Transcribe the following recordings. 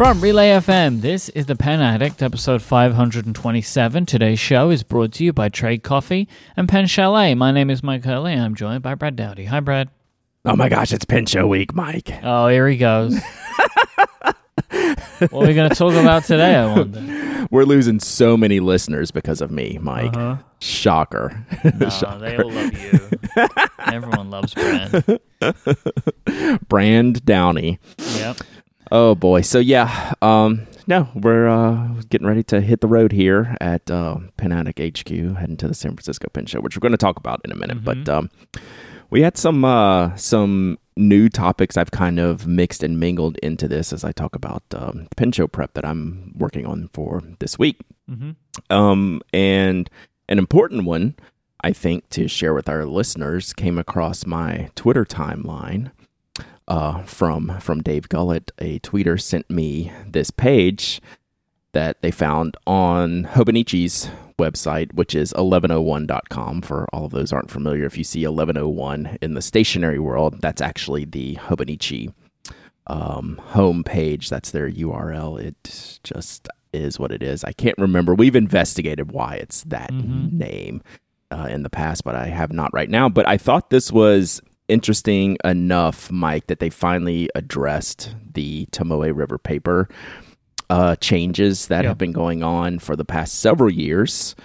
From Relay FM, this is The Pen Addict, episode 527. Today's show is brought to you by Trade Coffee and Pen Chalet. My name is Myke Hurley, and I'm joined by Brad Dowdy. Hi, Brad. Oh my gosh, it's Pen Show Week, Myke. Oh, here he goes. what are we going to talk about today, I wonder? We're losing so many listeners because of me, Myke. Uh-huh. Shocker. No, Shocker. they all love you. Everyone loves Brand. Brand Downey. Yep. Oh boy. So yeah, um no, we're uh getting ready to hit the road here at uh HQ, heading to the San Francisco Pen Show, which we're going to talk about in a minute. But um we had some uh some new topics I've kind of mixed and mingled into this as I talk about um, the Pen Show prep that I'm working on for this week. Mhm. Um, and an important one, I think, to share with our listeners came across my Twitter timeline uh, from from Dave Gullett. A tweeter sent me this page that they found on Hobonichi's website, which is 1101.com. For all of those aren't familiar, if you see 1101 in the stationery world, that's actually the Hobonichi um, home page. That's their URL. It just is what it is. I can't remember. We've investigated why it's that Mhm. name uh, in the past, but I have not right now. But I thought this was interesting enough, Myke, that they finally addressed the Tomoe River paper uh, changes that Yeah. have been going on for the past several years.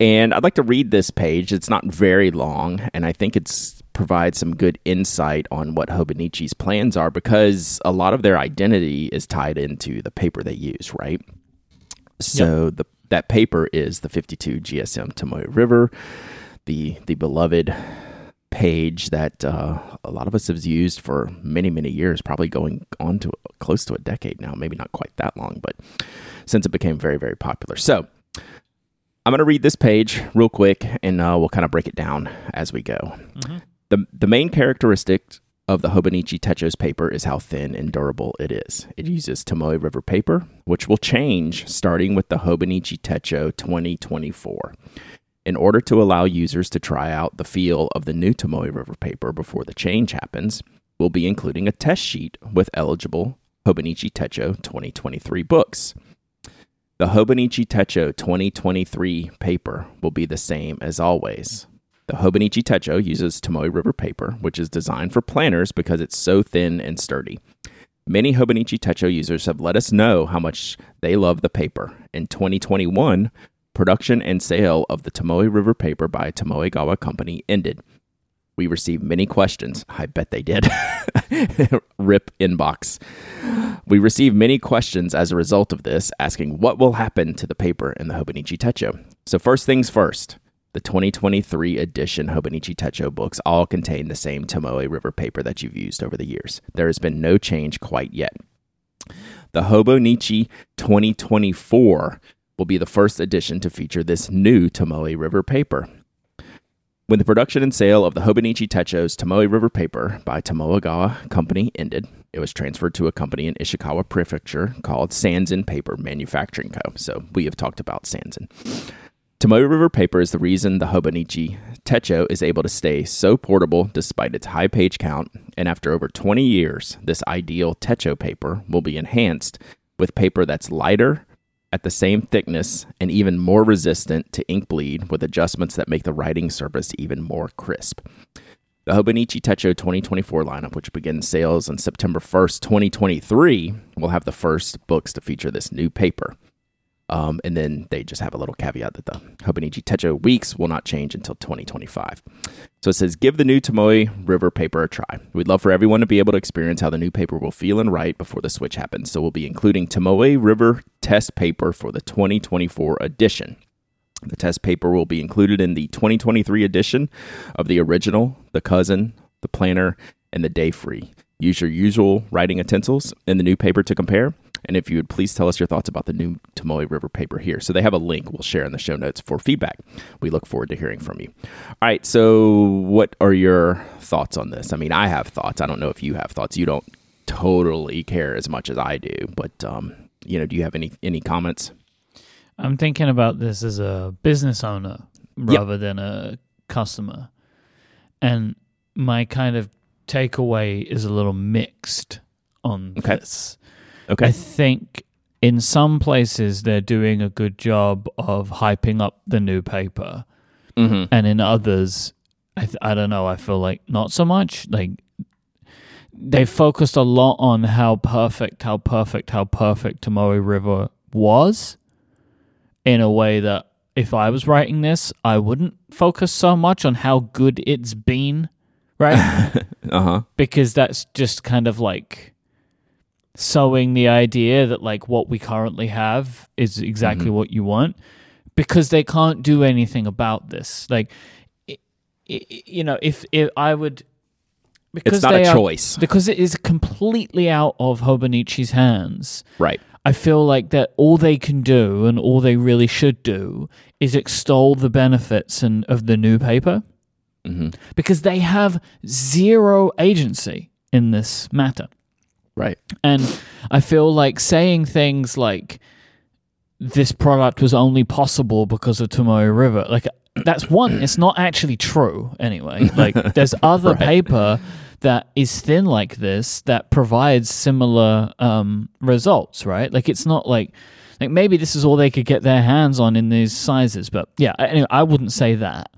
And I'd like to read this page. It's not very long, and I think it's provides some good insight on what Hobonichi's plans are because a lot of their identity is tied into the paper they use, right? So the that paper is the 52 GSM Tomoe River, the the beloved page that uh, a lot of us have used for many many years, probably going on to close to a decade now, maybe not quite that long, but since it became very very popular. So I'm going to read this page real quick, and uh, we'll kind of break it down as we go. Mhm. the The main characteristic of the Hobonichi Techo's paper is how thin and durable it is. It uses Tomoe River paper, which will change starting with the Hobonichi Techo 2024. In order to allow users to try out the feel of the new Tomoe River paper before the change happens, we'll be including a test sheet with eligible Hobonichi Techo 2023 books. The Hobonichi Techo 2023 paper will be the same as always. The Hobonichi Techo uses Tomoe River paper, which is designed for planners because it's so thin and sturdy. Many Hobonichi Techo users have let us know how much they love the paper. In 2021, production and sale of the Tomoe River paper by Tomoegawa Company ended. We received many questions. I bet they did. Rip inbox. We received many questions as a result of this, asking what will happen to the paper in the Hobonichi Techo. So, first things first, the 2023 edition Hobonichi Techo books all contain the same Tomoe River paper that you've used over the years. There has been no change quite yet. The Hobonichi 2024 will be the first edition to feature this new Tomoe River paper. When the production and sale of the Hobonichi Techo's Tomoe River paper by Tomoegawa Company ended, it was transferred to a company in Ishikawa Prefecture called Sanzen Paper Manufacturing Co. So we have talked about Sanzen. Tomoe River paper is the reason the Hobonichi Techo is able to stay so portable despite its high page count, and after over 20 years, this ideal Techo paper will be enhanced with paper that's lighter, at the same thickness, and even more resistant to ink bleed with adjustments that make the writing surface even more crisp. The Hobonichi Techo 2024 lineup, which begins sales on September 1st, 2023, will have the first books to feature this new paper. Um, and then they just have a little caveat that the Hobonichi Techo weeks will not change until 2025. So it says, give the new Tomoe River paper a try. We'd love for everyone to be able to experience how the new paper will feel and write before the switch happens. So we'll be including Tomoe River test paper for the 2024 edition. The test paper will be included in the 2023 edition of the original, the cousin, the planner, and the day free. Use your usual writing utensils in the new paper to compare. And if you would please tell us your thoughts about the new Tomoe River paper here. So they have a link we'll share in the show notes for feedback. We look forward to hearing from you. All right. So, what are your thoughts on this? I mean, I have thoughts. I don't know if you have thoughts. You don't totally care as much as I do, but um, you know, do you have any any comments? I'm thinking about this as a business owner Yep. rather than a customer. And my kind of takeaway is a little mixed on Okay. this. Okay. I think in some places they're doing a good job of hyping up the new paper, mm-hmm. and in others, I th- I don't know. I feel like not so much. Like they focused a lot on how perfect, how perfect, how perfect Tomoe River was, in a way that if I was writing this, I wouldn't focus so much on how good it's been, right? Uh huh. because that's just kind of like sowing the idea that like what we currently have is exactly Mhm. what you want because they can't do anything about this like i i you know if, if i would because It's not a are- choice. because it is completely out of hobonichi's hands Right. I feel like that all they can do and all they really should do is extol the benefits and of the new paper hmm because they have zero agency in this matter. Right. And I feel like saying things like this product was only possible because of Tomoe River, like that's one, it's not actually true anyway. Like there's other Right. paper that is thin like this that provides similar um, results, right? Like it's not like like maybe this is all they could get their hands on in these sizes, but yeah, anyway, I wouldn't say that.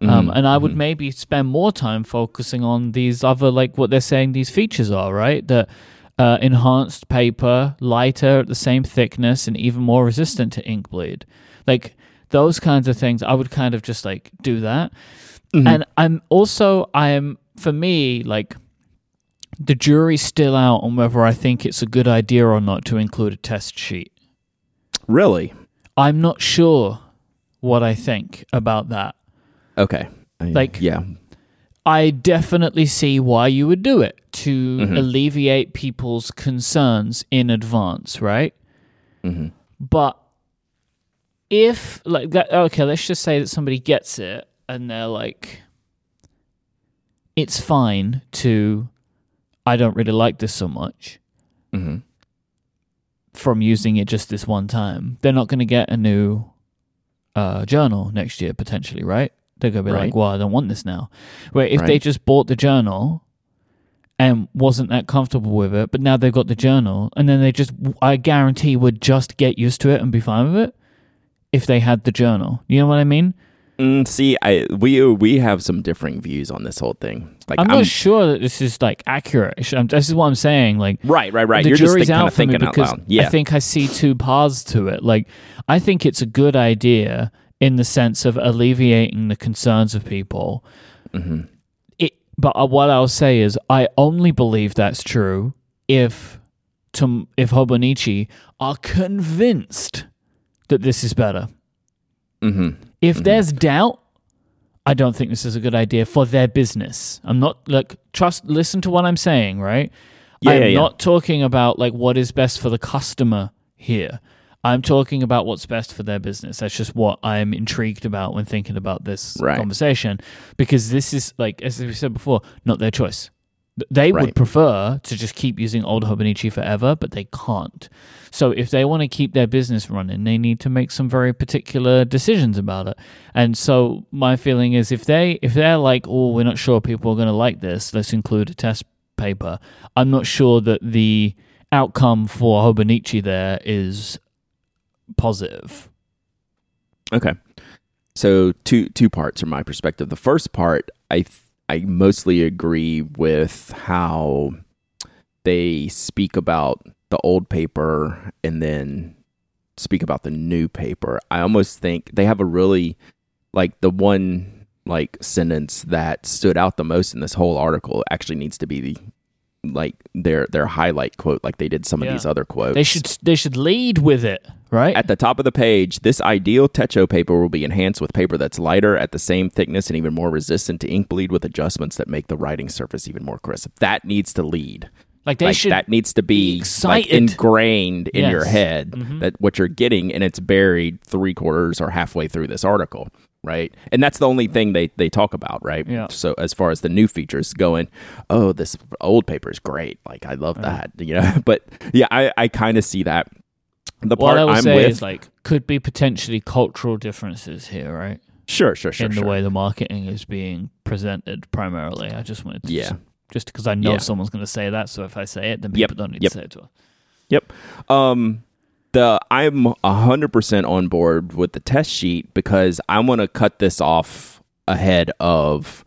Um, Mhm, and I would mhm. maybe spend more time focusing on these other, like what they're saying these features are, right? That uh, enhanced paper, lighter at the same thickness, and even more resistant to ink bleed. Like those kinds of things, I would kind of just like do that. Mhm. And I'm also, I am, for me, like the jury's still out on whether I think it's a good idea or not to include a test sheet. Really? I'm not sure what I think about that. Okay. I- Like- yeah. I definitely see why you would do it to Mhm. alleviate people's concerns in advance, right? hmm But if like that okay, let's just say that somebody gets it and they're like it's fine to I don't really like this so much hmm from using it just this one time. They're not going to get a new uh, journal next year potentially, right? They're going to be like, "Well, I don't want this now." Where if they just bought the journal and wasn't that comfortable with it, but now they've got the journal, and then they just, I guarantee, would just get used to it and be fine with it if they had the journal. You know what I mean? Mm, see, I we we have some differing views on this whole thing. Like I'm, not sure that this is like accurate. I'm- This is what I'm saying. Like, right, right, right. the You're just jury's kind out for me thinking out because loud. Yeah. I think I see two paths to it. Like, I think it's a good idea in the sense of alleviating the concerns of people. hmm It, but uh, what I'll say is, I only believe that's true if to, if Hobonichi are convinced that this is better. hmm If Mhm. there's doubt, I don't think this is a good idea for their business. I'm not like trust. Listen to what I'm saying, right? Yeah, I'm yeah, yeah. not talking about like what is best for the customer here. I'm talking about what's best for their business. That's just what I'm intrigued about when thinking about this Right. conversation because this is like as we said before, not their choice. Th- They would prefer to just keep using old Hobonichi forever, but they can't. So if they want to keep their business running, they need to make some very particular decisions about it. And so my feeling is if they if they're like, "Oh, we're not sure people are going to like this. Let's include a test paper." I'm not sure that the outcome for Hobonichi there is positive. Okay. So two two parts from my perspective. The first part, I I mostly agree with how they speak about the old paper and then speak about the new paper. I almost think they have a really like the one like sentence that stood out the most in this whole article actually needs to be the like their their highlight quote like they did some Yeah. of these other quotes. They should they should lead with it, right? At the top of the page, this ideal Techo paper will be enhanced with paper that's lighter, at the same thickness, and even more resistant to ink bleed with adjustments that make the writing surface even more crisp. That needs to lead. like they like, should that needs to be be like, ingrained in your Yes. head Mhm. that what you're getting, and it's buried three quarters or halfway through this article, right? And that's the only thing they they talk about, right? Yeah. So as far as the new features going, oh, this old paper is great. Like I love that, you know. But yeah, I I kind of see that. The what part I would I'm say with, is like could be potentially cultural differences here, right? Sure, sure, sure, in sure. the way the marketing is being presented primarily. I just wanted to Yeah. just, just because I know Yeah. someone's going to say that, so if I say it, then Yep, people don't need yep. to say it to us. Yep. Um, the I'm hundred percent on board with the test sheet because I want to cut this off ahead of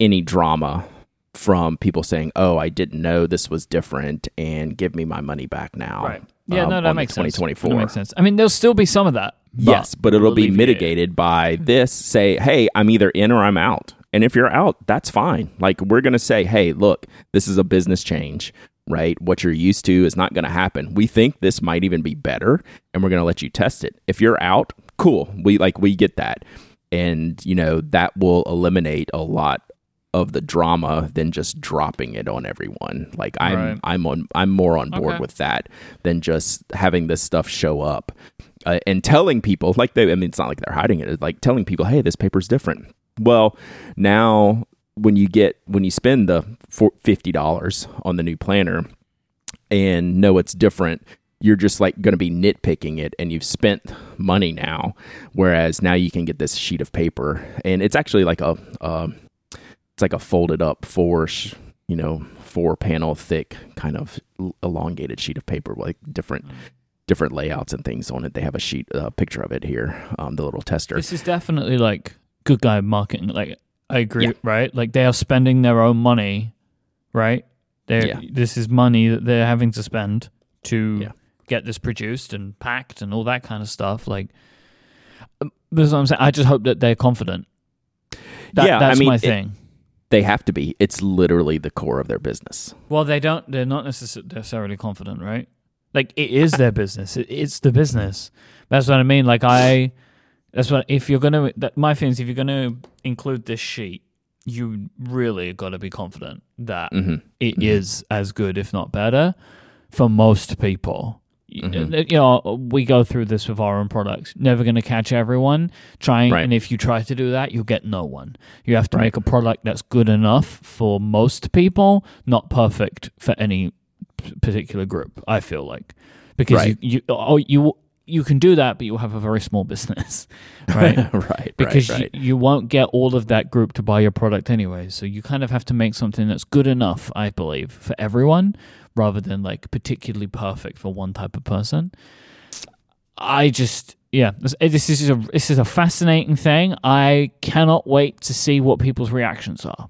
any drama from people saying, "Oh, I didn't know this was different," and give me my money back now. Right. Yeah, um, no, that makes sense. 2024. That makes sense. I mean, there'll still be some of that. but Yes, but it'll be alleviate mitigated by this. Say, hey, I'm either in or I'm out. And if you're out, that's fine. Like, we're going to say, hey, look, this is a business change, right? What you're used to is not going to happen. We think this might even be better, and we're going to let you test it. If you're out, cool. We like, we get that. And, you know, that will eliminate a lot of the drama than just dropping it on everyone. Like I'm Right. I'm on I'm more on board Okay. with that than just having this stuff show up uh, and telling people like they I mean it's not like they're hiding it. It's like telling people, "Hey, this paper's different." Well, now when you get when you spend the $50 on the new planner and know it's different, you're just like going to be nitpicking it and you've spent money now whereas now you can get this sheet of paper and it's actually like a um it's like a folded up four you know four panel thick kind of elongated sheet of paper with like different different layouts and things on it they have a sheet a picture of it here um the little tester This is definitely like good guy marketing. Like I agree, Yeah. right? Like they are spending their own money, right? They Yeah. this is money that they're having to spend to Yeah. get this produced and packed and all that kind of stuff. Like um, this is what I'm saying. I just hope that they're confident. That, Yeah, I that's mean, my it- thing. they have to be it's literally the core of their business Well, they don't. They're not necessarily confident, right? Like it is their business. It, it's the business. That's what I mean. Like I. That's what. If you're gonna, that, my thing is, if you're gonna include this sheet, you really got to be confident that Mhm. it is as good, if not better, for most people. Mhm. You know, we go through this with our own products. Never going to catch everyone. Trying, Right. and if you try to do that, you'll get no one. You have to Right. make a product that's good enough for most people, not perfect for any particular group. I feel like because Right. you, you, oh, you, you can do that, but you'll have a very small business, right? right because right, right. You, you won't get all of that group to buy your product anyway. So you kind of have to make something that's good enough, I believe, for everyone rather than like particularly perfect for one type of person. I just yeah, this, eh, this is a this is a fascinating thing. I cannot wait to see what people's reactions are.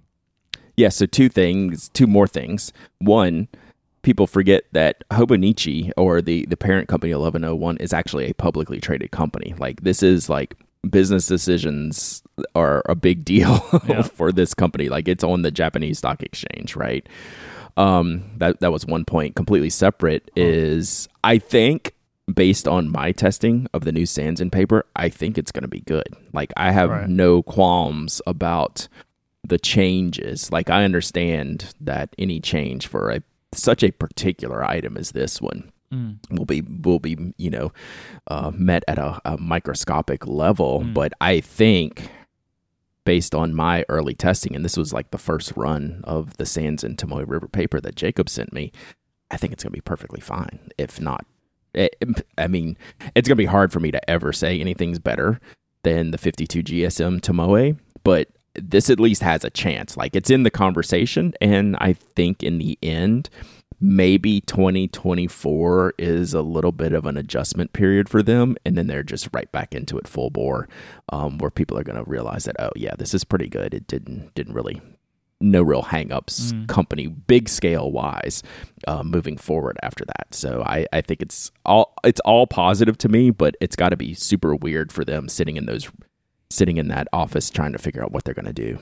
Yeah, so two things, two more things. One, people forget that Hobonichi or the the parent company 1101 is actually a publicly traded company. Like this is like business decisions are a big deal Yeah. for this company. Like it's on the Japanese stock exchange, right? Um that that was one point. Completely separate is I think based on my testing of the new Sanzen paper, I think it's going to be good. Like I have Right. no qualms about the changes. Like I understand that any change for a such a particular item as this one Mm. will be will be you know uh, met at a, a microscopic level. Mm. But I think based on my early testing, and this was like the first run of the Sanzen Tomoe River paper that Jacob sent me, I think it's going to be perfectly fine. If not, it, I mean, it's going to be hard for me to ever say anything's better than the 52 GSM Tomoe, but this at least has a chance. Like it's in the conversation, and I think in the end, maybe 2024 is a little bit of an adjustment period for them, and then they're just right back into it full bore, um, where people are going to realize that oh yeah, this is pretty good. It didn't didn't really no real hangups Mm. company big scale wise uh, moving forward after that so I, I think it's all it's all positive to me but it's got to be super weird for them sitting in those sitting in that office trying to figure out what they're going to do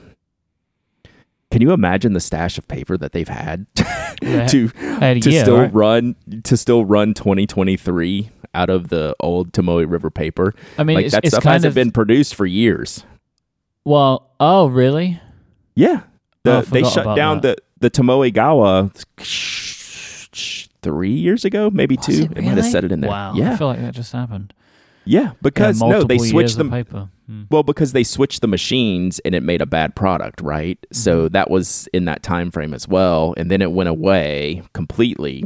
can you imagine the stash of paper that they've had Yeah. to to year, still right? run to still run 2023 out of the old Tomoe River paper I mean, like it's, that it's stuff kind hasn't of been produced for years well. Oh, really? Yeah. Oh, they shut down that. the, the Tomoegawa three years ago, maybe Was two. it They might have really? said it in there. Wow. I feel like that just happened. Yeah. Because yeah, no, they switched of them. paper. Hmm. Well, because they switched the machines and it made a bad product, right? Mm-hmm. So that was in that time frame as well, and then it went away completely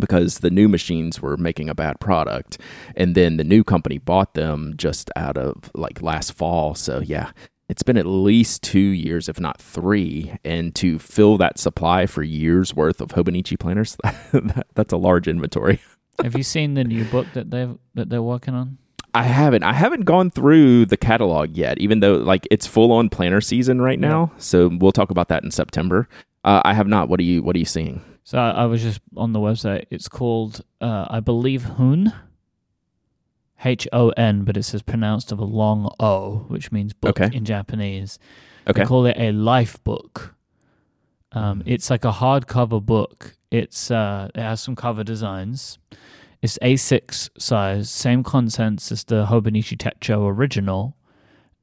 because the new machines were making a bad product, and then the new company bought them just out of like last fall. So yeah, it's been at least two years, if not three, and to fill that supply for years worth of Hobonichi planners, that, that's a large inventory. Have you seen the new book that they that they're working on? I haven't. I haven't gone through the catalog yet, even though like it's full on planner season right now. So we'll talk about that in September. Uh, I have not. What are you What are you seeing? So I, I was just on the website. It's called, uh, I believe, Hoon. H O N, but it says pronounced of a long O, which means book Okay. in Japanese. Okay. They call it a life book. Um, it's like a hardcover book. It's uh, it has some cover designs. It's A6 size, same contents as the Hobonichi Techo original.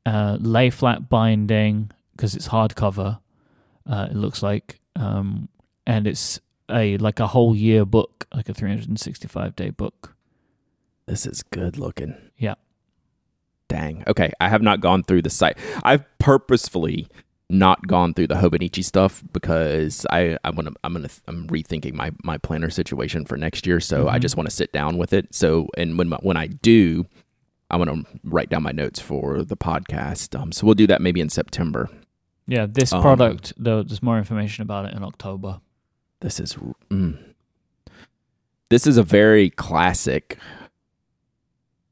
Uh, lay flat binding because it's hardcover. Uh, it looks like, um, and it's a like a whole year book, like a 365 day book. This is good looking. Yeah. Dang. Okay. I have not gone through the site. I've purposefully not gone through the Hobonichi stuff because I I want to I'm gonna I'm rethinking my my planner situation for next year. So I Mhm. just want to sit down with it. So and when my, when I do, I want to write down my notes for the podcast. Um, so we'll do that maybe in September. Yeah, this Um, product though, there's more information about it in October. This is mm. this is a very classic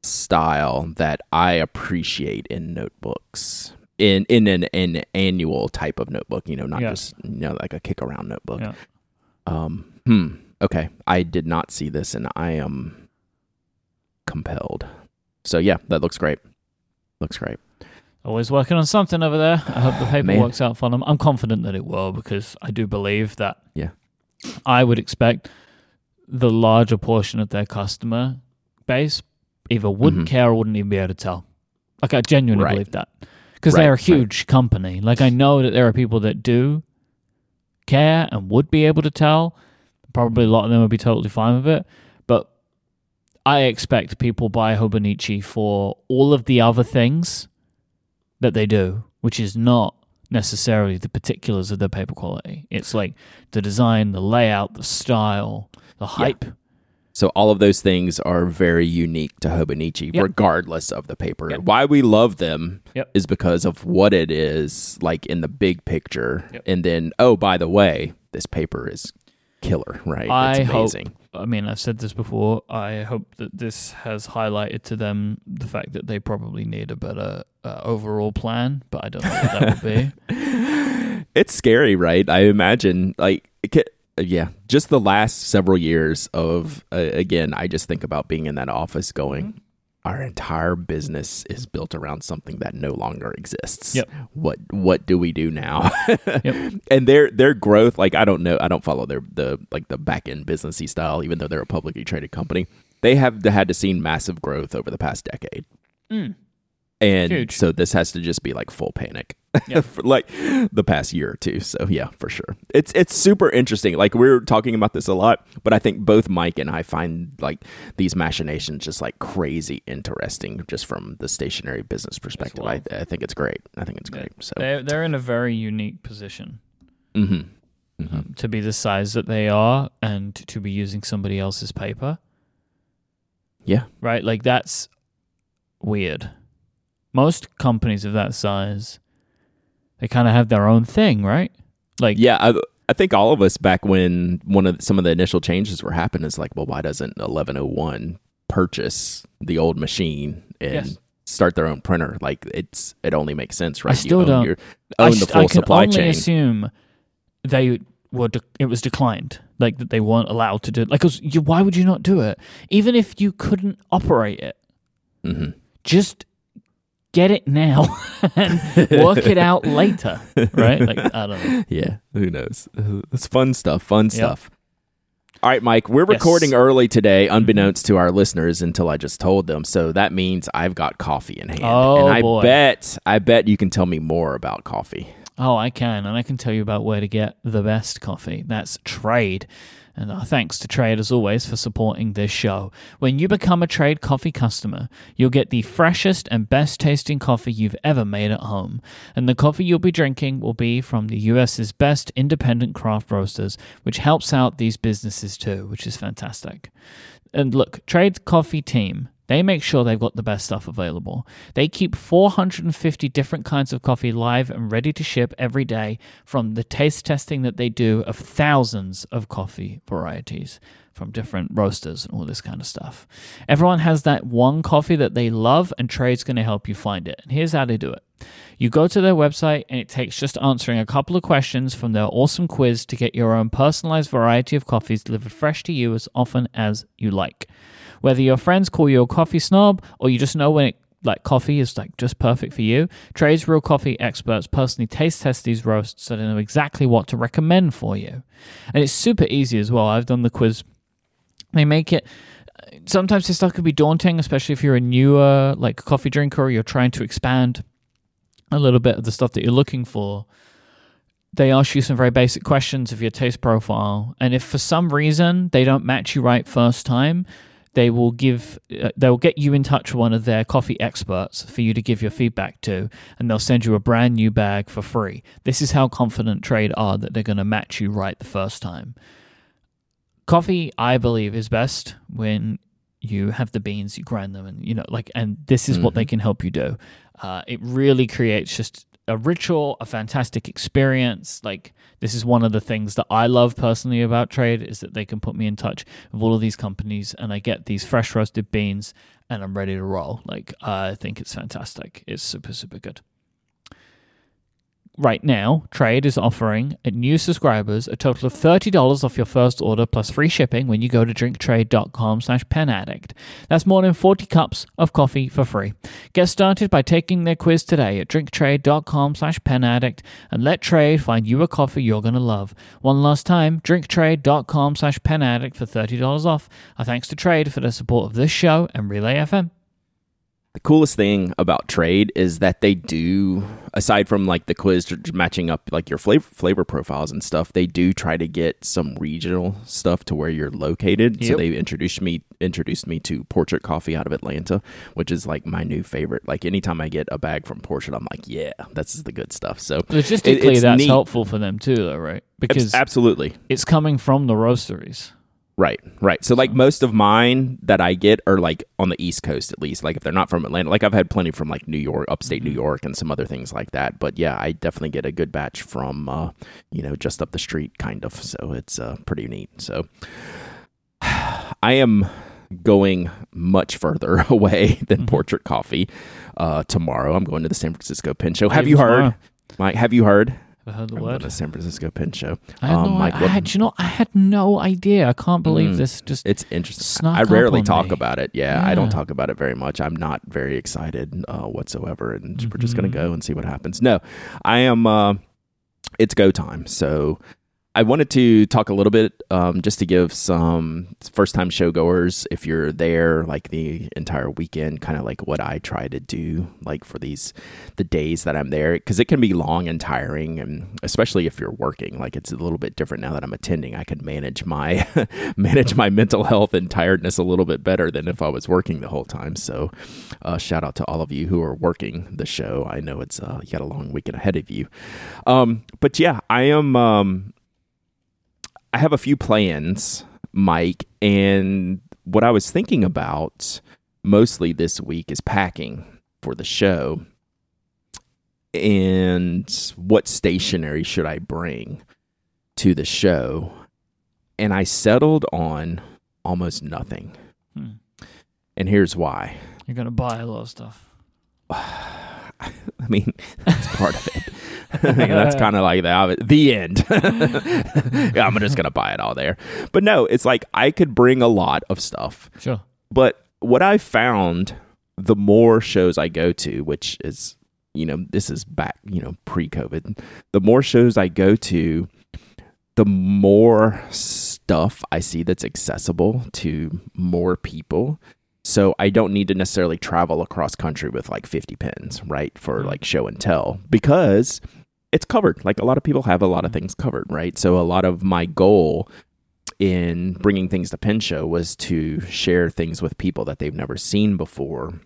style that I appreciate in notebooks. In in an, an annual type of notebook, you know, not Yeah. just you know like a kick around notebook. Yeah. Um, hmm. Okay, I did not see this, and I am compelled. So yeah, that looks great. Looks great. Always working on something over there. I hope the paper Man. works out for them. I'm confident that it will because I do believe that. Yeah. I would expect the larger portion of their customer base either wouldn't Mhm. care or wouldn't even be able to tell. Like I genuinely Right. believe that because Right, they're a right. huge company. Like I know that there are people that do care and would be able to tell. Probably a lot of them would be totally fine with it, but I expect people buy Hobonichi for all of the other things that they do, which is not necessarily the particulars of their paper quality. It's like the design, the layout, the style, the hype. So all of those things are very unique to Hobonichi, Yep. regardless of the paper. Yep. Why we love them Yep. is because of what it is like in the big picture. And then, oh, by the way, this paper is killer, right? I it's hope- amazing. I mean, I've said this before. I hope that this has highlighted to them the fact that they probably need a better uh, overall plan, but I don't know what that would be. it's scary, right? I imagine, like, it yeah, just the last several years of, uh, again, I just think about being in that office going, Mm-hmm. our entire business is built around something that no longer exists. Yep. What what do we do now? Yep. And their their growth, like I don't know, I don't follow their the like the back end businessy style, even though they're a publicly traded company. They have had to seen massive growth over the past decade. Mm. And Huge. so this has to just be like full panic Yeah. for like the past year or two. So yeah, for sure. It's it's super interesting. Like we're talking about this a lot, but I think both Myke and I find like these machinations just like crazy interesting just from the stationery business perspective. I. I think it's great. I think it's great. So They're, they're in a very unique position mhm. Mhm. um, to be the size that they are and to be using somebody else's paper. Yeah. Right? Like, that's weird. Most companies of that size, they kind of have their own thing, right? Like, Yeah, I, I think all of us back when one of some of the initial changes were happening is like, well, why doesn't 1101 purchase the old machine and Yes. start their own printer? Like it's it only makes sense, right? still you own don't- Your, I, own sh- the I full can supply only chain. assume they were de- it was declined, like that they weren't allowed to do. Like, 'cause you, why would you not do it? Even if you couldn't operate it, hmm just get it now and work it out later, right? Like, I don't know. Yeah, who knows? It's fun stuff. Fun stuff. All right, Myke, we're Yes. Mm-hmm. recording early today, unbeknownst to our listeners until I just told them. So that means I've got coffee in hand. Oh, and I boy. bet I bet you can tell me more about coffee. Oh, I can, and I can tell you about where to get the best coffee. That's Trade. And our thanks to Trade, as always, for supporting this show. When you become a Trade coffee customer, you'll get the freshest and best tasting coffee you've ever made at home. And the coffee you'll be drinking will be from the US's best independent craft roasters, which helps out these businesses too, which is fantastic. And look, Trade's coffee team They make sure they've got the best stuff available. They keep 450 different kinds of coffee live and ready to ship every day from the taste testing that they do of thousands of coffee varieties from different roasters and all this kind of stuff. Everyone has that one coffee that they love, and Trade's going to help you find it. And here's how they do it you go to their website, and it takes just answering a couple of questions from their awesome quiz to get your own personalized variety of coffees delivered fresh to you as often as you like. Whether your friends call you a coffee snob or you just know when it like coffee is like just perfect for you. Trade's real coffee experts personally taste test these roasts so they know exactly what to recommend for you. And it's super easy as well. I've done the quiz. They make it uh, sometimes this stuff can be daunting, especially if you're a newer like coffee drinker or you're trying to expand a little bit of the stuff that you're looking for. They ask you some very basic questions of your taste profile, and if for some reason they don't match you right first time, they will give uh, they'll get you in touch with one of their coffee experts for you to give your feedback to and they'll send you a brand new bag for free. This is how confident trade are that they're going to match you right the first time. Coffee i believe is best when you have the beans you grind them and you know like and this is mm-hmm. what they can help you do. Uh, it really creates just a ritual, a fantastic experience. Like this is one of the things that I love personally about trade is that they can put me in touch with all of these companies and I get these fresh roasted beans and I'm ready to roll. Like I think it's fantastic. It's super super good right now, Trade is offering new subscribers a total of $30 off your first order plus free shipping when you go to drinktrade.com slash penaddict. That's more than 40 cups of coffee for free. Get started by taking their quiz today at drinktrade.com slash penaddict and let Trade find you a coffee you're going to love. One last time, drinktrade.com slash penaddict for $30 off. Our thanks to Trade for the support of this show and Relay FM the coolest thing about trade is that they do aside from like the quiz matching up like your flavor flavor profiles and stuff they do try to get some regional stuff to where you're located. Yep. so they introduced me introduced me to portrait coffee out of atlanta which is like my new favorite. Like anytime i get a bag from portrait i'm like yeah that's the good stuff. So logistically it, that's neat. helpful for them too though right? Because absolutely. it's coming from the roasteries Right, right. So like most of mine that I get are like on the East Coast at least. Like if they're not from Atlanta, like I've had plenty from like New York, upstate New mm-hmm. York, and some other things like that. But yeah, I definitely get a good batch from uh, you know just up the street, kind of. So it's uh, pretty neat. So I am going much further away than mm-hmm. Portrait Coffee uh, tomorrow. I'm going to the San Francisco Pen Show. Have you heard? Myke, have you heard? I heard the word. The San Francisco Pen Show. I had, um, no, Myke, I, had you know, I had no idea. I can't believe mm, this. Just it's interesting. I rarely talk me. about it. Yeah, yeah, I don't talk about it very much. I'm not very excited uh, whatsoever, and mm-hmm. we're just gonna mm-hmm. go and see what happens. No, I am. Uh, it's go time. So I wanted to talk a little bit um, just to give some first time showgoers, if you're there like the entire weekend, kind of like what I try to do, like for these the days that I'm there, because it can be long and tiring, and especially if you're working, like it's a little bit different now that I'm attending. I can manage my manage my mental health and tiredness a little bit better than if I was working the whole time. So, uh, shout out to all of you who are working the show. I know it's uh, you got a long weekend ahead of you, um, but yeah, I am. Um, I have a few plans, Myke, and what I was thinking about mostly this week is packing for the show. And what stationery should I bring to the show? And I settled on almost nothing. Hmm. And here's why. You're going to buy a lot of stuff. I mean, that's part of it. That's kind of like the the end. yeah, I'm just gonna buy it all there. But no, it's like I could bring a lot of stuff. Sure. But what I found, the more shows I go to, which is you know this is back you know pre-COVID, the more shows I go to, the more stuff I see that's accessible to more people so I don't need to necessarily travel across country with like 50 pins, right? For mm-hmm. like show and tell because it's covered. Like a lot of people have a lot of mm-hmm. things covered, right? So a lot of my goal in bringing things to Pen Show was to share things with people that they've never seen before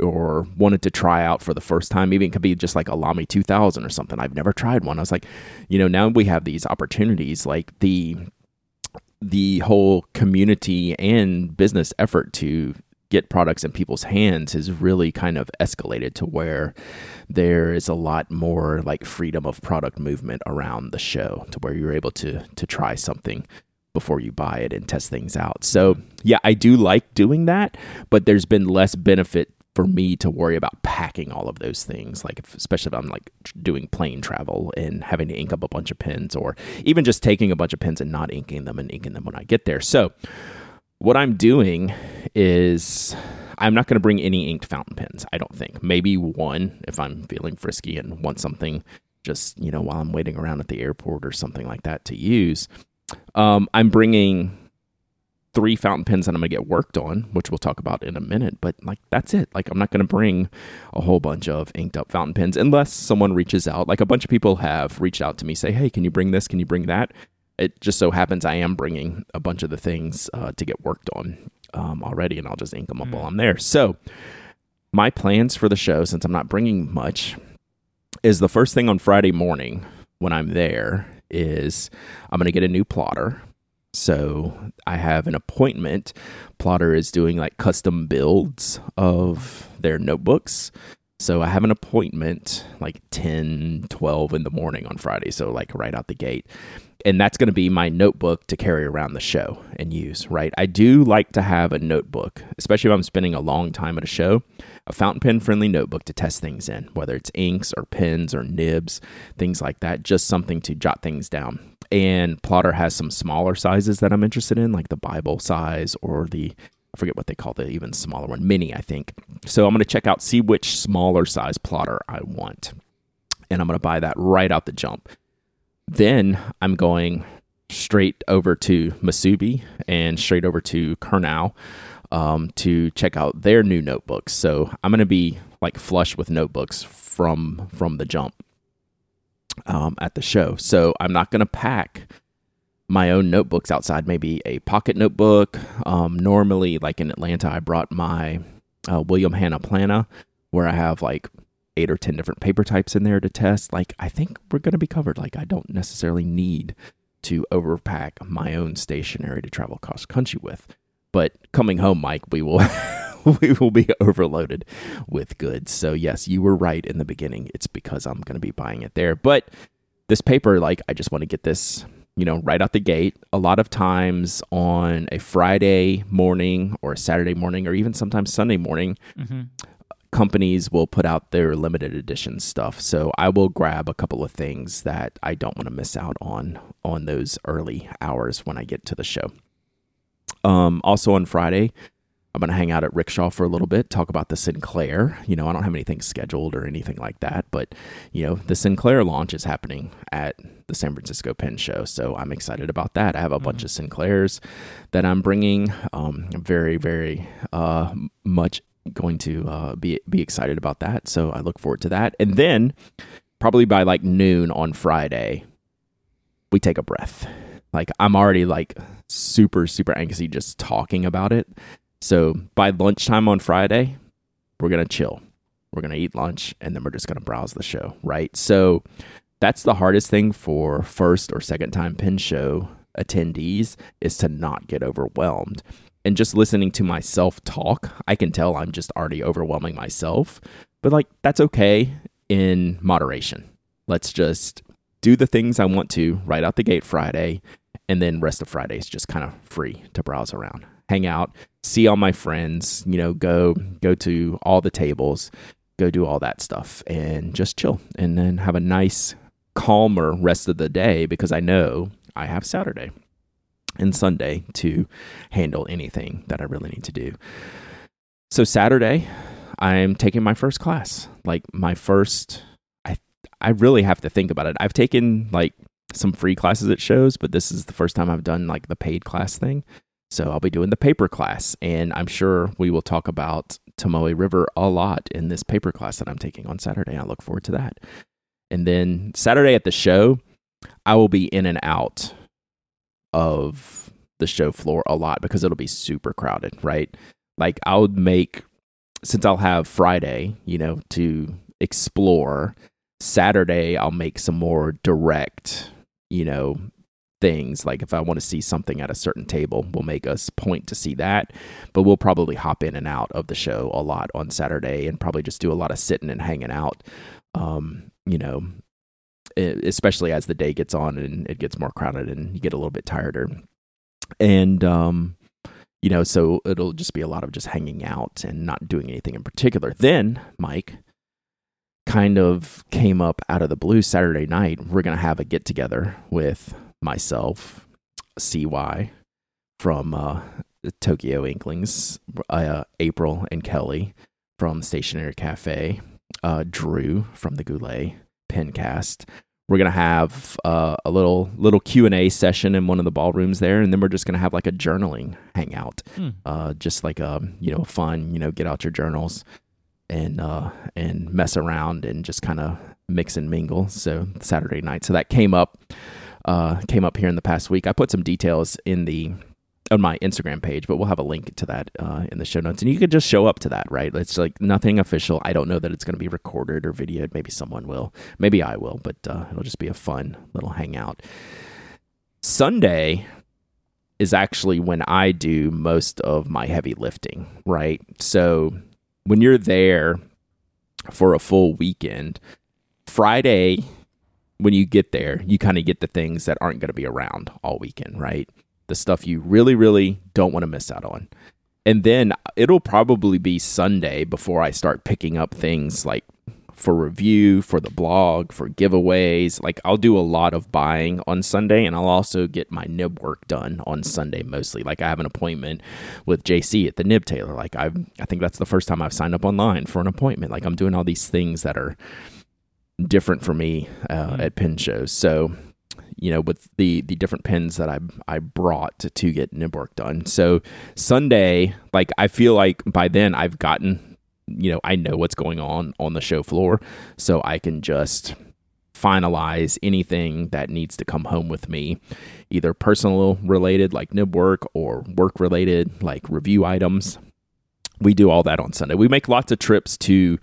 or wanted to try out for the first time. Even it could be just like a Lamy 2000 or something. I've never tried one. I was like, you know, now we have these opportunities like the the whole community and business effort to get products in people's hands has really kind of escalated to where there is a lot more like freedom of product movement around the show to where you're able to to try something before you buy it and test things out. So, yeah, I do like doing that, but there's been less benefit for me to worry about packing all of those things like if, especially if i'm like doing plane travel and having to ink up a bunch of pens or even just taking a bunch of pens and not inking them and inking them when i get there so what i'm doing is i'm not going to bring any inked fountain pens i don't think maybe one if i'm feeling frisky and want something just you know while i'm waiting around at the airport or something like that to use um, i'm bringing three fountain pens that I'm going to get worked on, which we'll talk about in a minute. But like, that's it. Like, I'm not going to bring a whole bunch of inked up fountain pens unless someone reaches out. Like, a bunch of people have reached out to me, say, hey, can you bring this? Can you bring that? It just so happens I am bringing a bunch of the things uh, to get worked on um, already, and I'll just ink them up mm. while I'm there. So, my plans for the show, since I'm not bringing much, is the first thing on Friday morning when I'm there is I'm going to get a new plotter so I have an appointment. Plotter is doing like custom builds of their notebooks. So I have an appointment like 10, 12 in the morning on Friday. So, like right out the gate. And that's going to be my notebook to carry around the show and use, right? I do like to have a notebook, especially if I'm spending a long time at a show, a fountain pen friendly notebook to test things in, whether it's inks or pens or nibs, things like that. Just something to jot things down and Plotter has some smaller sizes that I'm interested in, like the Bible size or the I forget what they call the even smaller one, mini, I think. So I'm going to check out, see which smaller size plotter I want, and I'm going to buy that right out the jump. Then I'm going straight over to Musubi and straight over to Curnow um, to check out their new notebooks. So I'm going to be like flush with notebooks from from the jump um, at the show. So I'm not going to pack my own notebooks outside, maybe a pocket notebook. Um, normally, like in Atlanta, I brought my uh, William Hannah planner, where I have like eight or 10 different paper types in there to test. Like, I think we're going to be covered. Like, I don't necessarily need to overpack my own stationery to travel cross country with. But coming home, Myke, we will we will be overloaded with goods. So yes, you were right in the beginning. It's because I'm going to be buying it there. But this paper, like, I just want to get this, you know, right out the gate. A lot of times on a Friday morning or a Saturday morning, or even sometimes Sunday morning, mm-hmm. Companies will put out their limited edition stuff. So I will grab a couple of things that I don't want to miss out on on those early hours when I get to the show. Um, also on Friday, I'm going to hang out at Rickshaw for a little bit, talk about the Sinclair. You know, I don't have anything scheduled or anything like that, but, you know, the Sinclair launch is happening at the San Francisco Pen Show. So I'm excited about that. I have a mm-hmm. bunch of Sinclairs that I'm bringing. Um, I'm very, very uh, much going to uh, be, be excited about that. So I look forward to that. And then probably by like noon on Friday, we take a breath. Like I'm already like super, super anxious just talking about it so by lunchtime on Friday, we're to chill. We're to eat lunch and then we're just to browse the show, right? So that's the hardest thing for first or second time pin show attendees is to not get overwhelmed. And just listening to myself talk, I can tell I'm just already overwhelming myself. But like that's okay in moderation. Let's just do the things I want to right out the gate Friday and then rest of Friday is just kind of free to browse around hang out, see all my friends, you know, go go to all the tables, go do all that stuff and just chill and then have a nice calmer rest of the day because I know I have Saturday and Sunday to handle anything that I really need to do. So Saturday, I'm taking my first class. Like my first I I really have to think about it. I've taken like some free classes at shows, but this is the first time I've done like the paid class thing. So I'll be doing the paper class, and I'm sure we will talk about Tomoe River a lot in this paper class that I'm taking on Saturday. I look forward to that. And then Saturday at the show, I will be in and out of the show floor a lot because it'll be super crowded, right? Like I would make since I'll have Friday, you know, to explore. Saturday I'll make some more direct, you know, things. Like if I want to see something at a certain table, we'll make us point to see that. But we'll probably hop in and out of the show a lot on Saturday and probably just do a lot of sitting and hanging out. Um, you know, especially as the day gets on and it gets more crowded and you get a little bit tireder. And um, you know, so it'll just be a lot of just hanging out and not doing anything in particular. Then, Mike kind of came up out of the blue Saturday night. We're going to have a get together with myself, CY from uh, Tokyo Inklings, uh, April and Kelly from Stationary Cafe, uh, Drew from the Goulet Pencast, we're gonna have uh, a little little Q and A session in one of the ballrooms there, and then we're just gonna have like a journaling hangout, hmm. uh, just like a um, you know fun, you know, get out your journals and uh, and mess around and just kind of mix and mingle. So Saturday night, so that came up uh, came up here in the past week. I put some details in the on my Instagram page, but we'll have a link to that uh, in the show notes. And you could just show up to that, right? It's like nothing official. I don't know that it's going to be recorded or videoed. Maybe someone will. Maybe I will, but uh, it'll just be a fun little hangout. Sunday is actually when I do most of my heavy lifting, right? So when you're there for a full weekend, Friday, when you get there, you kind of get the things that aren't going to be around all weekend, right? The stuff you really, really don't want to miss out on. And then it'll probably be Sunday before I start picking up things like for review, for the blog, for giveaways. Like I'll do a lot of buying on Sunday and I'll also get my nib work done on Sunday mostly. Like I have an appointment with JC at the nib tailor. Like I I think that's the first time I've signed up online for an appointment. Like I'm doing all these things that are different for me uh, mm. at pin shows. So you know, with the the different pins that I I brought to, to get nib work done. So Sunday, like I feel like by then I've gotten, you know, I know what's going on on the show floor, so I can just finalize anything that needs to come home with me, either personal related like nib work or work related like review items we do all that on Sunday. We make lots of trips to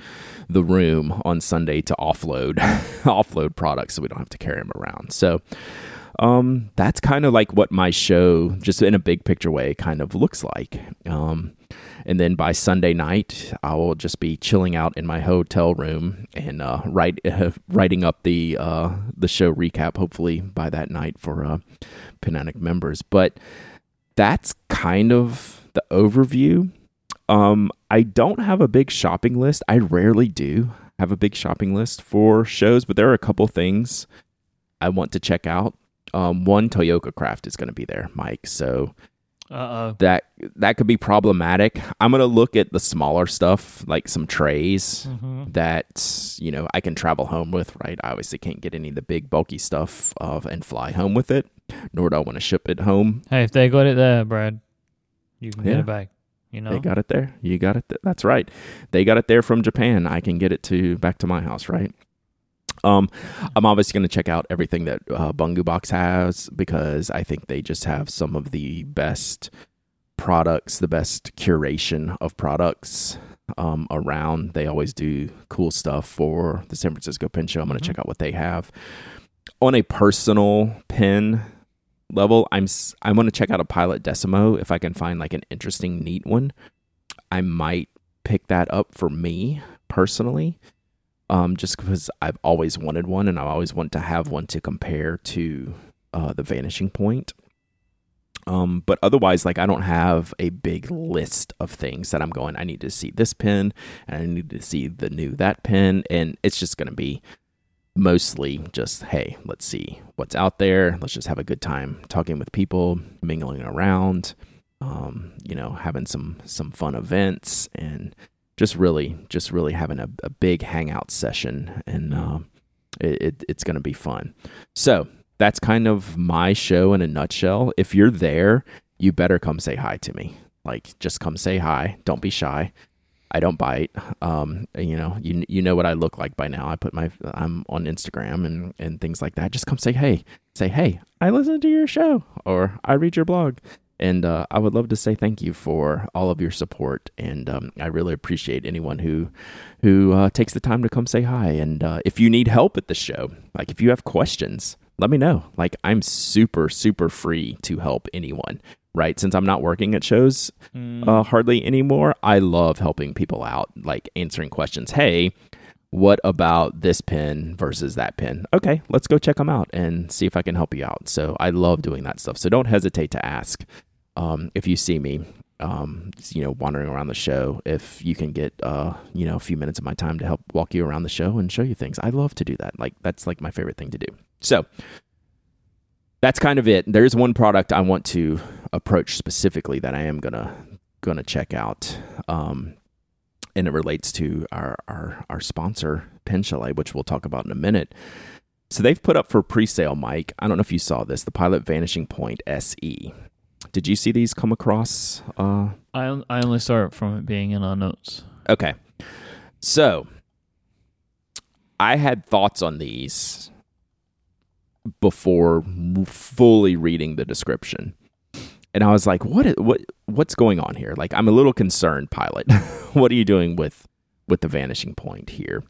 the room on Sunday to offload offload products so we don't have to carry them around. So um, that's kind of like what my show, just in a big picture way, kind of looks like. Um, and then by Sunday night, I will just be chilling out in my hotel room and uh, write, uh, writing up the uh, the show recap. Hopefully by that night for uh, members. But that's kind of the overview. Um, I don't have a big shopping list. I rarely do have a big shopping list for shows, but there are a couple things I want to check out. Um, one Toyooka Craft is going to be there, Myke. So Uh-oh. that that could be problematic. I'm going to look at the smaller stuff, like some trays mm-hmm. that you know I can travel home with. Right? I obviously can't get any of the big bulky stuff of and fly home with it, nor do I want to ship it home. Hey, if they got it there, Brad, you can yeah. get it back. You know, they got it there. You got it. Th- That's right. They got it there from Japan. I can get it to back to my house, right? Um, I'm obviously going to check out everything that uh, Bungu Box has because I think they just have some of the best products, the best curation of products um, around. They always do cool stuff for the San Francisco Pen Show. I'm going to mm-hmm. check out what they have. On a personal pin, level, I'm I want to check out a Pilot Decimo if I can find like an interesting, neat one. I might pick that up for me personally, um, just because I've always wanted one and I always want to have one to compare to uh, the Vanishing Point. Um, but otherwise, like I don't have a big list of things that I'm going. I need to see this pin, and I need to see the new that pin, and it's just going to be mostly just hey let's see what's out there. Let's just have a good time talking with people mingling around um, you know having some some fun events and just really just really having a, a big hangout session. And uh, it, it, it's going to be fun. So that's kind of my show in a nutshell. If you're there you better come say hi to me. Like just come say hi. Don't be shy I don't bite. Um, you know, you you know what I look like by now. I put my I'm on Instagram and and things like that. Just come say hey, say hey. I listen to your show or I read your blog, and uh, I would love to say thank you for all of your support. And um, I really appreciate anyone who who uh, takes the time to come say hi. And uh, if you need help at the show, like if you have questions, let me know. Like I'm super super free to help anyone. Right, since I'm not working at shows Mm. uh, hardly anymore, I love helping people out, like answering questions. Hey, what about this pin versus that pin? Okay, let's go check them out and see if I can help you out. So I love doing that stuff. So don't hesitate to ask um, if you see me, um, you know, wandering around the show. If you can get, uh, you know, a few minutes of my time to help walk you around the show and show you things, I love to do that. Like that's like my favorite thing to do. So that's kind of it. There's one product I want to approach specifically that I am gonna gonna check out. Um, and it relates to our, our, our sponsor, Pen Chalet, which we'll talk about in a minute. So they've put up for pre-sale, Myke. I don't know if you saw this, the Pilot Vanishing Point SE. Did you see these come across? Uh, I I only saw it from it being in our notes. okay. So I had thoughts on these before fully reading the description. And I was like, what is, what what's going on here? Like I'm a little concerned, pilot. what are you doing with with the vanishing point here?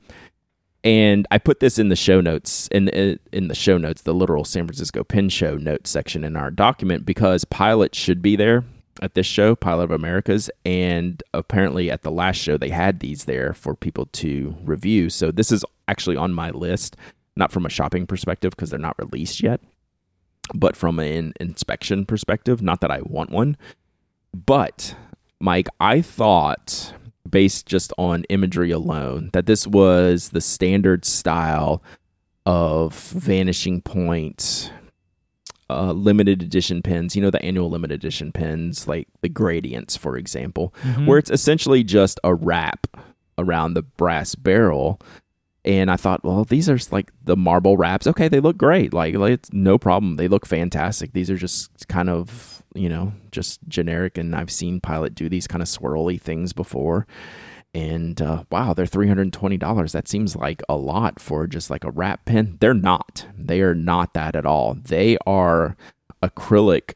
And I put this in the show notes in in the show notes, the literal San Francisco Pen Show notes section in our document because Pilot should be there at this show, Pilot of Americas, and apparently at the last show they had these there for people to review. So this is actually on my list, not from a shopping perspective because they're not released yet, but from an inspection perspective. Not that I want one, but Myke, I thought based just on imagery alone that this was the standard style of vanishing point uh, limited edition pins you know the annual limited edition pins like the gradients for example Mhm. where it's essentially just a wrap around the brass barrel and i thought well these are like the marble wraps. Okay they look great. Like, like it's no problem. They look fantastic. These are just kind of you know just generic. And i've seen pilot do these kind of swirly things before. And uh, wow they're $320 that seems like a lot for just like a wrap pin they're not. They are not that at all. They are acrylic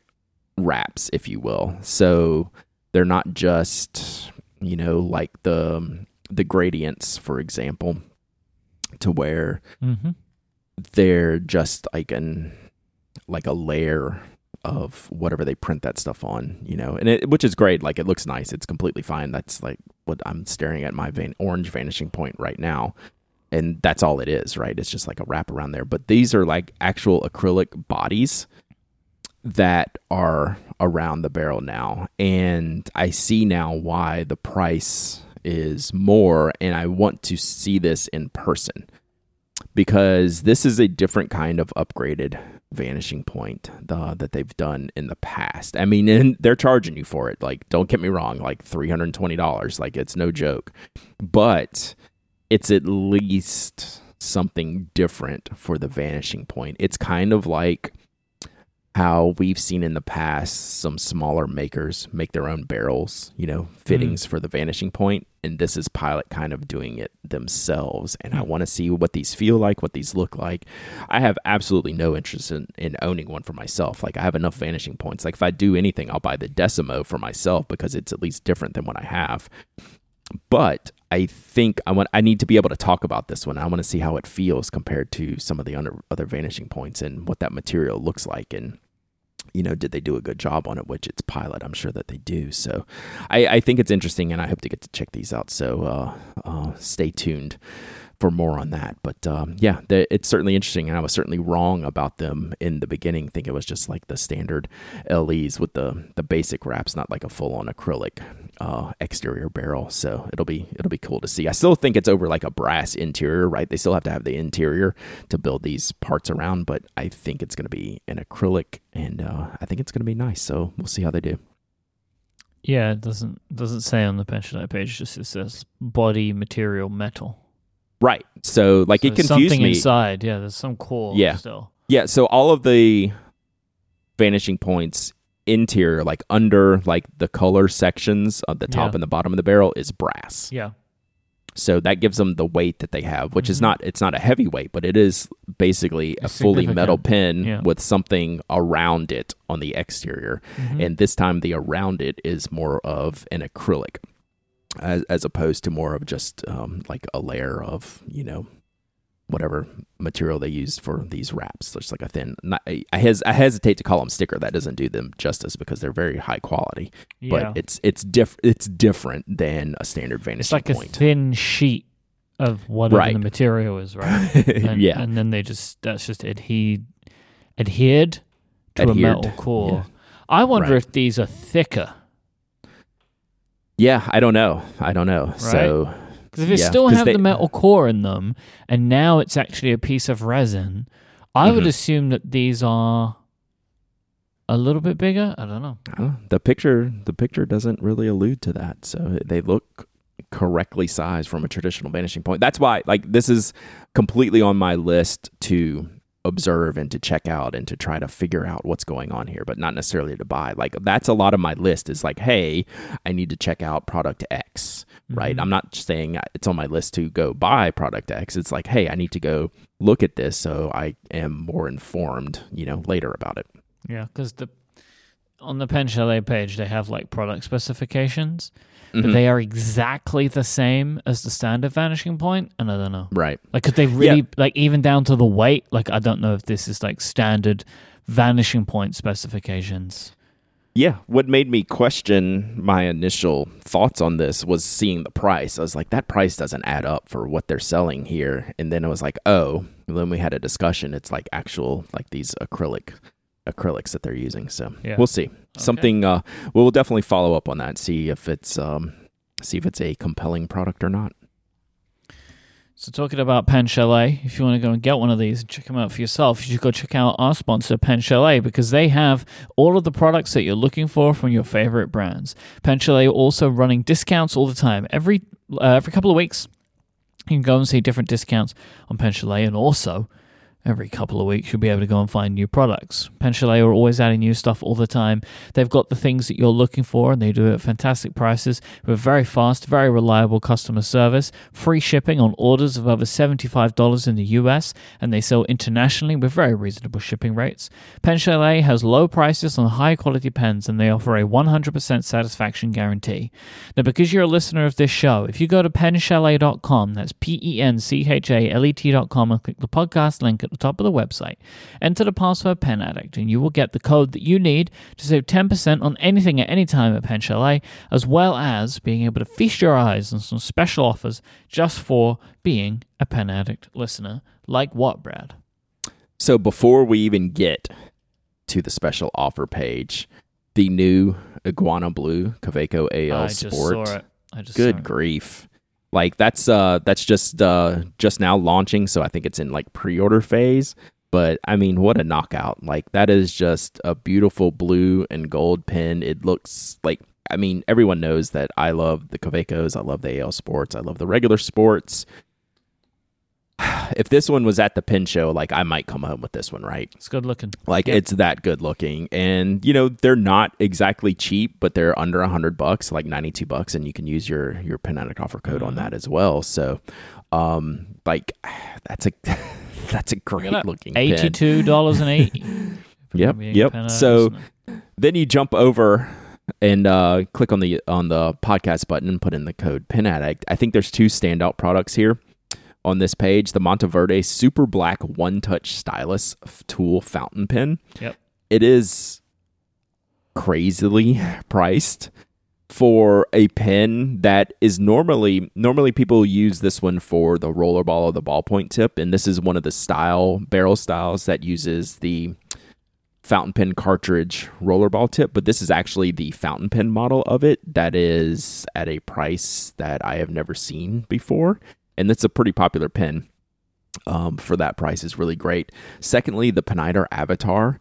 wraps if you will. So they're not just you know like the the gradients for example to where Mhm. they're just like an like a layer of whatever they print that stuff on, you know, and it which is great. Like it looks nice. It's completely fine. That's like what I'm staring at my van, orange vanishing point right now, and that's all it is, right? It's just like a wrap around there. But these are like actual acrylic bodies that are around the barrel now, and I see now why the price is more, and I want to see this in person because this is a different kind of upgraded vanishing point uh, that they've done in the past. I mean, and they're charging you for it. Like, don't get me wrong, like three hundred and twenty dollars. Like, it's no joke, but it's at least something different for the vanishing point. It's kind of like how we've seen in the past some smaller makers make their own barrels, you know, fittings for the vanishing point, and this is Pilot kind of doing it themselves. And I Hmm. want to see what these feel like, what these look like. I have absolutely no interest in, in owning one for myself. Like I have enough vanishing points. Like if I do anything, I'll buy the Decimo for myself because it's at least different than what I have. But I think I want I need to be able to talk about this one. I want to see how it feels compared to some of the other other vanishing points and what that material looks like and you know, did they do a good job on it? Which it's pilot, I'm sure that they do. So, I, I think it's interesting, and I hope to get to check these out. So, uh, uh, stay tuned for more on that. But um, yeah, it's certainly interesting, and I was certainly wrong about them in the beginning. Think it was just like the standard LEs with the the basic wraps, not like a full on acrylic uh, exterior barrel. So it'll be it'll be cool to see. I still think it's over like a brass interior, right? They still have to have the interior to build these parts around, but I think it's going to be an acrylic, and uh, I think it's going to be nice. So we'll see how they do. Yeah, it doesn't doesn't say on the Pen Chalet page. Just it says body material metal. Right. So like So it there's confused something me. inside. Yeah, there's some core. Yeah. Still. Yeah, so all of the vanishing points interior, like under like the color sections of the top Yeah. and the bottom of the barrel is brass. Yeah. So that gives them the weight that they have, which is Mhm. not it's not a heavy weight, but it is basically a fully metal pin Yeah. with something around it on the exterior. Mhm. And this time the around it is more of an acrylic as, as opposed to more of just um, like a layer of, you know, whatever material they use for these wraps. There's like a thin. Not, I, hes- I hesitate to call them sticker. That doesn't do them justice because they're very high quality. Yeah. But it's it's diff- It's different than a standard vanishing it's like a thin sheet of whatever Right. the material is, right? And, yeah. and then they just that's just adhered adhered to a metal core. I wonder Right. if these are thicker yeah. I don't know. I don't know. So because if it Yeah, still have they- the metal core in them, and now it's actually a piece of resin, I would Mhm. assume that these are a little bit bigger. I don't know. I don't know. the picture the picture doesn't really allude to that. So they look correctly sized from a traditional vanishing point. That's why like this is completely on my list to observe and to check out and to try to figure out what's going on here, but not necessarily to buy. Like that's a lot of my list is like, hey, I need to check out product X, right? Mhm. I'm not saying it's on my list to go buy product X. It's like, hey, I need to go look at this so I am more informed, you know, later about it. Yeah, because the on the Pen Chalet page they have like product specifications, but Mhm. they are exactly the same as the standard vanishing point, and I don't know. right. Like, could they really like even down to the weight? Like, I don't know if this is like standard vanishing point specifications. Yeah, what made me question my initial thoughts on this was seeing the price. I was like, that price doesn't add up for what they're selling here. And then it was like, oh, and then we had a discussion. It's like actual, like these acrylic acrylics that they're using. So Yeah. we'll see. Something uh, we'll definitely follow up on that. See if it's um, see if it's a compelling product or not. So, talking about Pen Chalet, if you want to go and get one of these and check them out for yourself, you should go check out our sponsor, Pen Chalet, because they have all of the products that you're looking for from your favorite brands. Pen Chalet also running discounts all the time. Every uh, every couple of weeks, you can go and see different discounts on Pen Chalet, and also every couple of weeks you'll be able to go and find new products. Pen Chalet are always adding new stuff all the time. They've got the things that you're looking for, and they do it at fantastic prices with very fast, very reliable customer service, free shipping on orders of over $75 in the US, and they sell internationally with very reasonable shipping rates. Pen Chalet has low prices on high quality pens, and they offer a 100% satisfaction guarantee. Now, because you're a listener of this show, if you go to penchalet.com, that's P E N C H A L E T.com, and click the podcast link at the top of the website, enter the password Pen Addict, and you will get the code that you need to save 10% on anything at any time at Pen Chalet, as well as being able to feast your eyes on some special offers just for being a Pen Addict listener. Like what, Brad? So before we even get to the special offer page, the new Iguana Blue Kaweco AL I just Sport. saw it. I just Good grief. Like that's uh that's just uh just now launching, so I think it's in like pre-order phase. But I mean, what a knockout. Like that is just a beautiful blue and gold pen. It looks like I mean, everyone knows that I love the Kawecos, I love the AL Sports, I love the regular sports. If this one was at the pin show, like I might come home with this one, right? It's good looking. Like Yeah. it's that good looking, and you know they're not exactly cheap, but they're under a hundred bucks, like ninety two bucks, and you can use your your Pen Addict offer code on Mhm. that as well. So, um, like that's a that's a great looking pen. Eighty-two dollars and eighty. Yep, yep. So then you jump over and uh, click on the on the podcast button and put in the code Pen Addict. I think there's two standout products here on this page: the Monteverde Super Black One Touch Stylus Tool Fountain Pen. Yep. It is crazily priced for a pen that is normally normally people use this one for the roller ball or the ballpoint tip, and this is one of the style barrel styles that uses the fountain pen cartridge rollerball tip, but this is actually the fountain pen model of it that is at a price that I have never seen before. And that's a pretty popular pen um, for that price is really great. Secondly, the Pineider Avatar.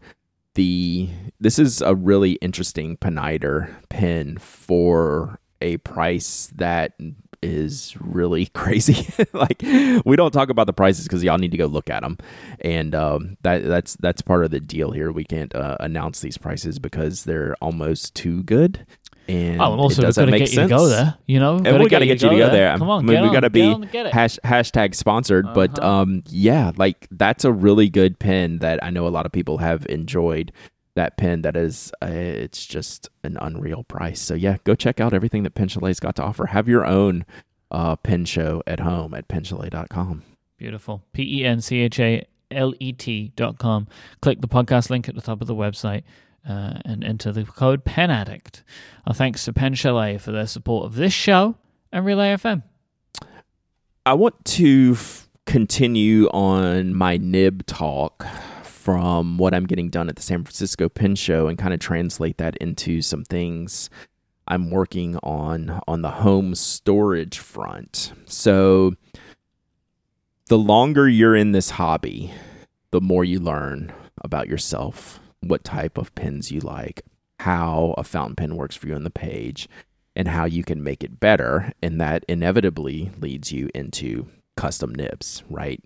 The this is a really interesting Pineider pen for a price that is really crazy. like we don't talk about the prices because y'all need to go look at them, and um, that that's that's part of the deal here. We can't uh, announce these prices because they're almost too good. And Oh, and also it we've doesn't got to make get you to go there. You know, And we got to get you to go there. Come on, I mean, get we got to be on, get it. hash, hashtag sponsored. But Uh-huh. um, yeah, like that's a really good pen that I know a lot of people have enjoyed. That pen that is, uh, it's just an unreal price. So yeah, go check out everything that Pen Chalet's got to offer. Have your own uh, pen show at home at penchalet.com. Beautiful. P E N C H A L E T dot com. Click the podcast link at the top of the website uh, and enter the code Pen Addict. Our thanks to Pen Chalet for their support of this show and Relay FM. I want to f- continue on my nib talk from what I'm getting done at the San Francisco Pen Show and kind of translate that into some things I'm working on on the home storage front. So the longer you're in this hobby, the more you learn about yourself, what type of pens you like, how a fountain pen works for you on the page, and how you can make it better. And that inevitably leads you into custom nibs, right?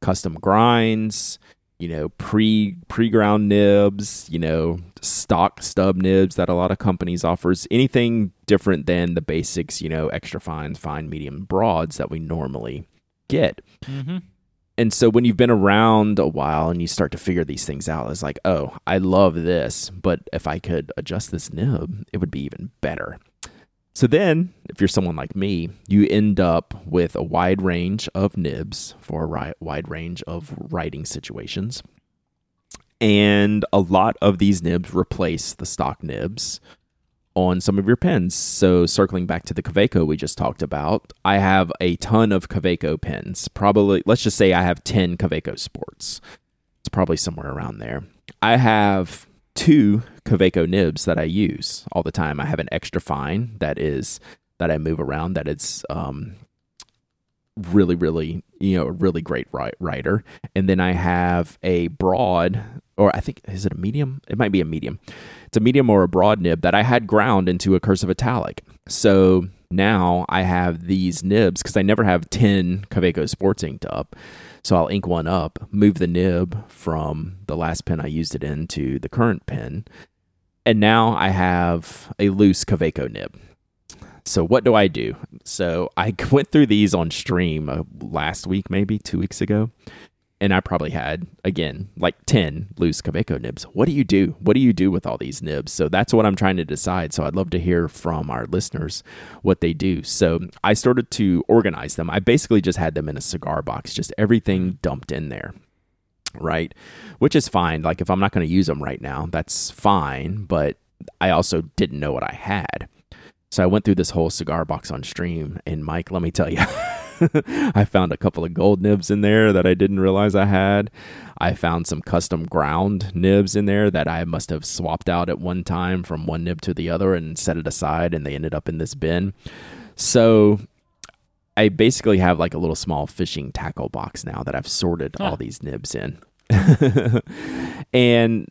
Custom grinds, you know, pre pre ground nibs, you know, stock stub nibs that a lot of companies offers. Anything different than the basics, you know, extra fines, fine, medium, broads that we normally get. Mm-hmm. And so when you've been around a while and you start to figure these things out, it's like, oh, I love this, but if I could adjust this nib, it would be even better. So then, if you're someone like me, you end up with a wide range of nibs for a ri- wide range of writing situations. And a lot of these nibs replace the stock nibs on some of your pens. So, circling back to the Kaweco we just talked about, I have a ton of Kaweco pens. Probably, let's just say I have 10 Kaweco Sports. It's probably somewhere around there. I have two Kaweco nibs that I use all the time. I have an extra fine that is that I move around that it's um, really, really, you know, a really great writer. And then I have a broad, or I think, is it a medium? It might be a medium. It's a medium or a broad nib that I had ground into a cursive italic. So now I have these nibs because I never have 10 Kaweco Sports inked up. So I'll ink one up, move the nib from the last pen I used it in to the current pen. And now I have a loose Kaweco nib. So what do I do? So I went through these on stream uh, last week, maybe two weeks ago, and I probably had again like ten loose Kaweco nibs. What do you do? What do you do with all these nibs? So that's what I'm trying to decide. So I'd love to hear from our listeners what they do. So I started to organize them. I basically just had them in a cigar box, just everything dumped in there right? Which is fine. Like if I'm not going to use them right now, that's fine. But I also didn't know what I had. So I went through this whole cigar box on stream, and Myke, let me tell you, I found a couple of gold nibs in there that I didn't realize I had. I found some custom ground nibs in there that I must have swapped out at one time from one nib to the other and set it aside, and they ended up in this bin. So I basically have like a little small fishing tackle box now that I've sorted all these nibs in. and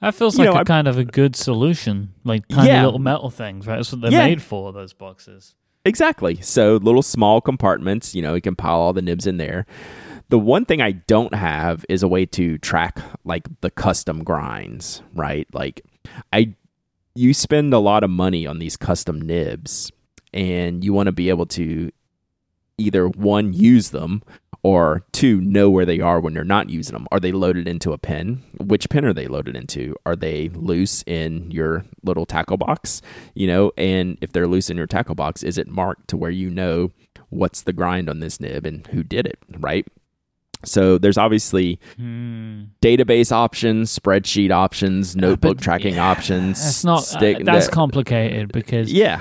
that feels like know, a I, kind of a good solution, like tiny yeah. little metal things, right? That's what they're yeah. made for. Those boxes. Exactly. So little small compartments. You know, you can pile all the nibs in there. The one thing I don't have is a way to track like the custom grinds, right? Like I you spend a lot of money on these custom nibs and you want to be able to either one use them or two, know where they are when you're not using them. Are they loaded into a pen? Which pen are they loaded into? Are they loose in your little tackle box? You know, and if they're loose in your tackle box, is it marked to where you know what's the grind on this nib and who did it, right? So there's obviously hmm. database options, spreadsheet options, notebook uh, tracking yeah, options. That's not stick, uh, that's that, complicated because yeah,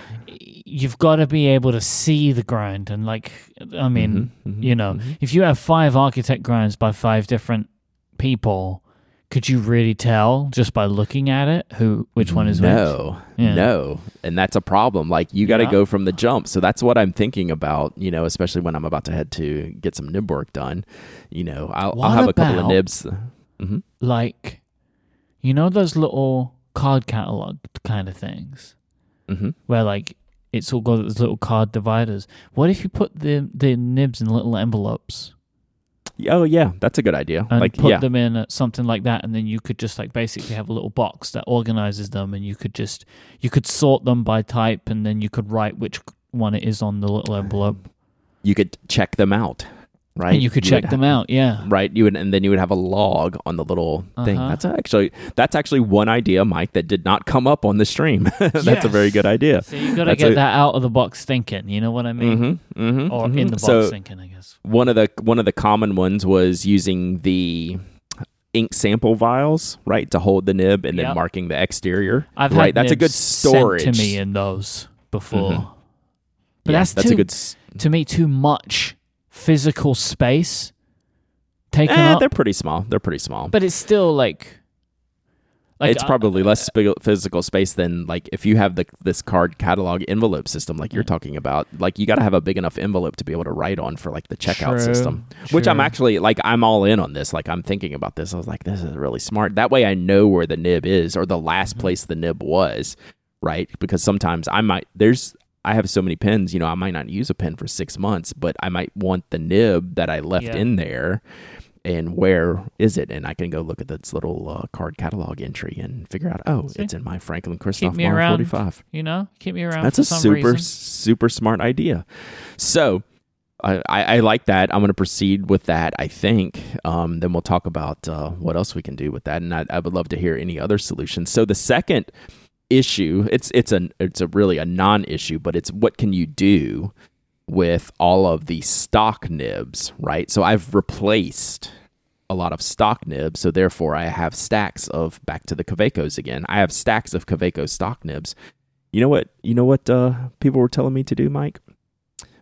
you've got to be able to see the grind and like i mean mm-hmm, mm-hmm, you know mm-hmm. if you have five architect grinds by five different people could you really tell just by looking at it who which one is no which? Yeah. no and that's a problem like you got to yeah. go from the jump so that's what i'm thinking about you know especially when i'm about to head to get some nib work done you know i'll, I'll have a couple of nibs mm-hmm. like you know those little card catalog kind of things mm-hmm. where like it's all got those little card dividers. What if you put the the nibs in little envelopes? Oh yeah, that's a good idea. And like put yeah. them in something like that, and then you could just like basically have a little box that organizes them, and you could just you could sort them by type, and then you could write which one it is on the little envelope. You could check them out right? and you could would check them out. Yeah. right you would and then you would have a log on the little thing Uh-huh. that's actually that's actually one idea Myke that did not come up on the stream that's a very good idea So you got to get a- that out of the box thinking. You know what I mean? mm-hmm, mm-hmm, Or mhm. in the box so thinking, I guess. one of the one of the common ones was using the ink sample vials right to hold the nib and then marking the exterior I've right had that's a good storage to me in those before. Mhm. But Yeah, that's, that's too, a good s- to me too much physical space taken eh, up. they're pretty small. They're pretty small. But it's still like, like it's uh, probably less spi- physical space than like if you have the this card catalog envelope system like you're talking about like you got to have a big enough envelope to be able to write on for like the checkout True, system which i'm actually like i'm all in on this. Like i'm thinking about this. I was like this is really smart. That way i know where the nib is or the last Mm-hmm. place the nib was right? Because sometimes i might there's I have so many pens, you know, I might not use a pen for six months, but I might want the nib that I left Yeah. in there and where is it? And I can go look at this little uh, card catalog entry and figure out, oh, See? it's in my Franklin Christoph around. 45. you know, keep me around. That's a super, reason. super smart idea. So I, I, I like that. I'm going to proceed with that, I think. Um, then we'll talk about uh, what else we can do with that. And I, I would love to hear any other solutions. So the second issue, it's, it's, a, it's a really a non issue, but it's what can you do with all of the stock nibs, right? So I've replaced a lot of stock nibs, so therefore I have stacks of back to the Kawecos again. I have stacks of Kaweco stock nibs. You know what? You know what uh, people were telling me to do, Myke,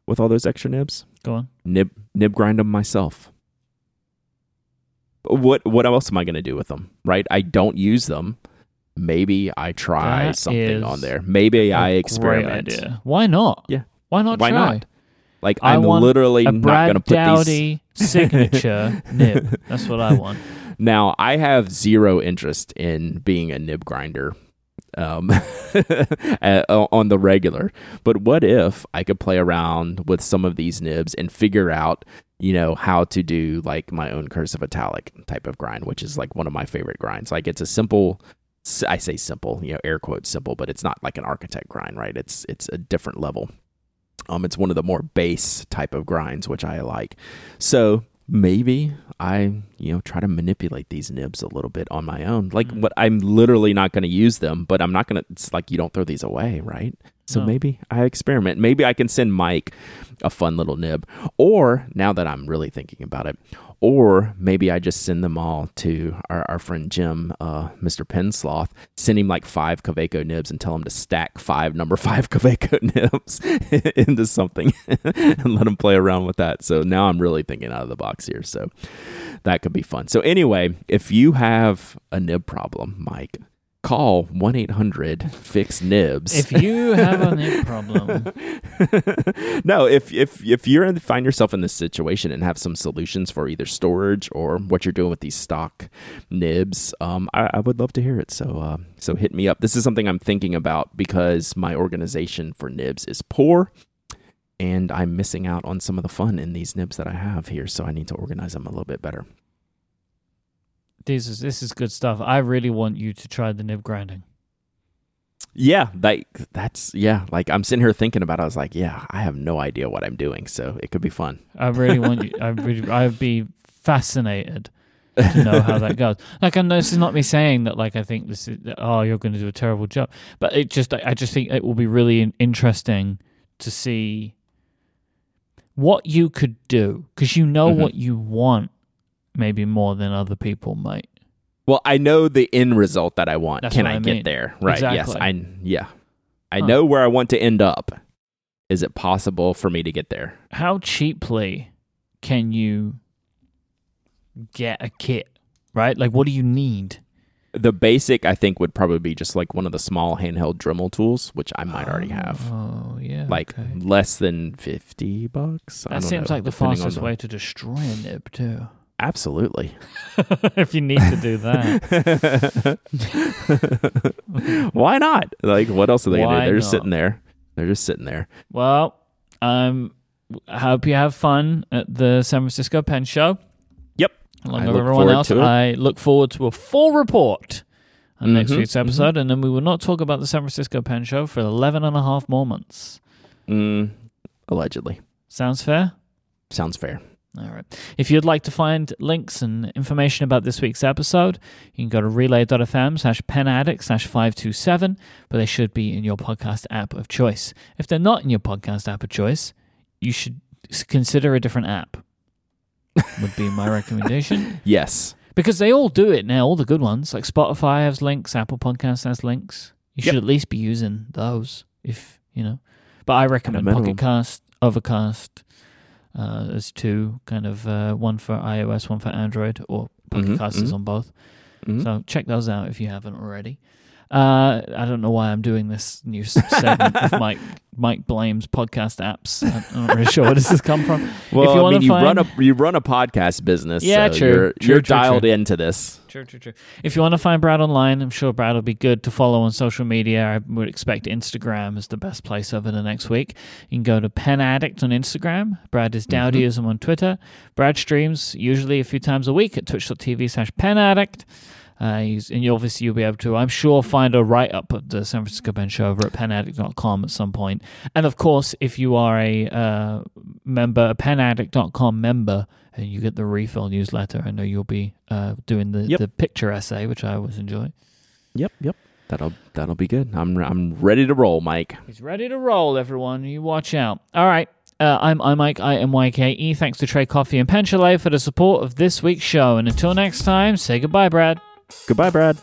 with all those extra nibs? Go on. Nib nib grind them myself. What what else am I going to do with them? Right? I don't use them. Maybe I try That something on there. Maybe I experiment. Great idea. Why not? Yeah. Why not Why try? not? Like I'm literally not going to put these Dowdy signature nib. That's what I want. Now, I have zero interest in being a nib grinder um, on the regular. But what if I could play around with some of these nibs and figure out, you know, how to do like my own cursive italic type of grind, which is like one of my favorite grinds. Like it's a simple. I say simple, you know, air quotes simple, but it's not like an architect grind, right? It's it's a different level. Um, it's one of the more base type of grinds, which I like. So maybe I, you know, try to manipulate these nibs a little bit on my own. Like Mm. what I'm literally not going to use them, but I'm not going to, it's like you don't throw these away, right? So No. maybe I experiment. Maybe I can send Myke a fun little nib. Or now that I'm really thinking about it, or maybe I just send them all to our, our friend Jim, uh, Mr. Pensloth, send him like five Kaweco nibs and tell him to stack five number five Kaweco nibs into something and let him play around with that. So now I'm really thinking out of the box here. So that could be fun. So anyway, if you have a nib problem, Myke, call 1-800 fix nibs. If you have a nib problem, no, if if if you're in, find yourself in this situation and have some solutions for either storage or what you're doing with these stock nibs, um, I, I would love to hear it. So uh, so hit me up. This is something I'm thinking about because my organization for nibs is poor, and I'm missing out on some of the fun in these nibs that I have here. So I need to organize them a little bit better. This is this is good stuff. I really want you to try the nib grinding. Yeah, like that's yeah. Like I'm sitting here thinking about. it. I was like, yeah, I have no idea what I'm doing, so it could be fun. I really want you. I really, I'd be fascinated to know how that goes. Like, I know this is not me saying that. Like, I think this is. Oh, you're going to do a terrible job. But it just, I just think it will be really interesting to see what you could do because you know Mhm. what you want, maybe more than other people might. Well, I know the end result that I want. That's Can I, I get there? Right. Yes. I yeah. I Huh. know where I want to end up. Is it possible for me to get there? How cheaply can you get a kit? Right? Like, what do you need? The basic I think would probably be just like one of the small handheld Dremel tools, which I might already have. Oh, yeah. Like okay. less than fifty bucks. I That seems know, like the fastest the- way to destroy a nib, too. Absolutely. if you need to do that. Why not? Like, what else are they gonna do? They're just sitting there. They're just sitting there. Well, um, I hope you have fun at the San Francisco Pen Show. Yep. Along with everyone else. I look forward to a full report on next Mhm, week's episode, and then we will not talk about the San Francisco Pen Show for 11 and a half more months. Mm, allegedly. Sounds fair? Sounds fair. All right. If you'd like to find links and information about this week's episode, you can go to relay.fm slash penaddict slash 527, but they should be in your podcast app of choice. If they're not in your podcast app of choice, you should consider a different app, would be my recommendation. Yes. Because they all do it now, all the good ones. Like Spotify has links, Apple Podcasts has links. You should Yep. at least be using those if, you know. But I recommend. Pocket Cast, Overcast. Uh, there's two, kind of uh, one for iOS, one for Android, or Pocket Mhm, Cast is mhm. on both. Mhm. So check those out if you haven't already. Uh, I don't know why I'm doing this new segment of Myke Myke blames podcast apps. I'm not really sure where this has come from. well, you I mean, you run a you run a podcast business. Yeah, so true, You're, true, you're true, dialed true. into this. True, true, true. If you want to find Brad online, I'm sure Brad will be good to follow on social media. I would expect Instagram is the best place over the next week. You can go to Pen Addict on Instagram. Brad is Dowdyism on Twitter. Brad streams usually a few times a week at twitch.tv slash Pen Addict. Uh, he's, and you obviously you'll be able to, I'm sure, find a write up of the San Francisco Pen Show over at penaddict.com at some point. And of course, if you are a uh, member, a penaddict.com member, and you get the refill newsletter, I know you'll be uh, doing the, Yep. the picture essay, which I always enjoy. Yep, yep. That'll that'll be good. I'm I'm ready to roll, Myke. He's ready to roll, everyone. You watch out. All right. Uh, I'm I'm Myke. I M Y K E. Thanks to Trade Coffee and Pen Chalet for the support of this week's show. And until next time, say goodbye, Brad. Goodbye, Brad.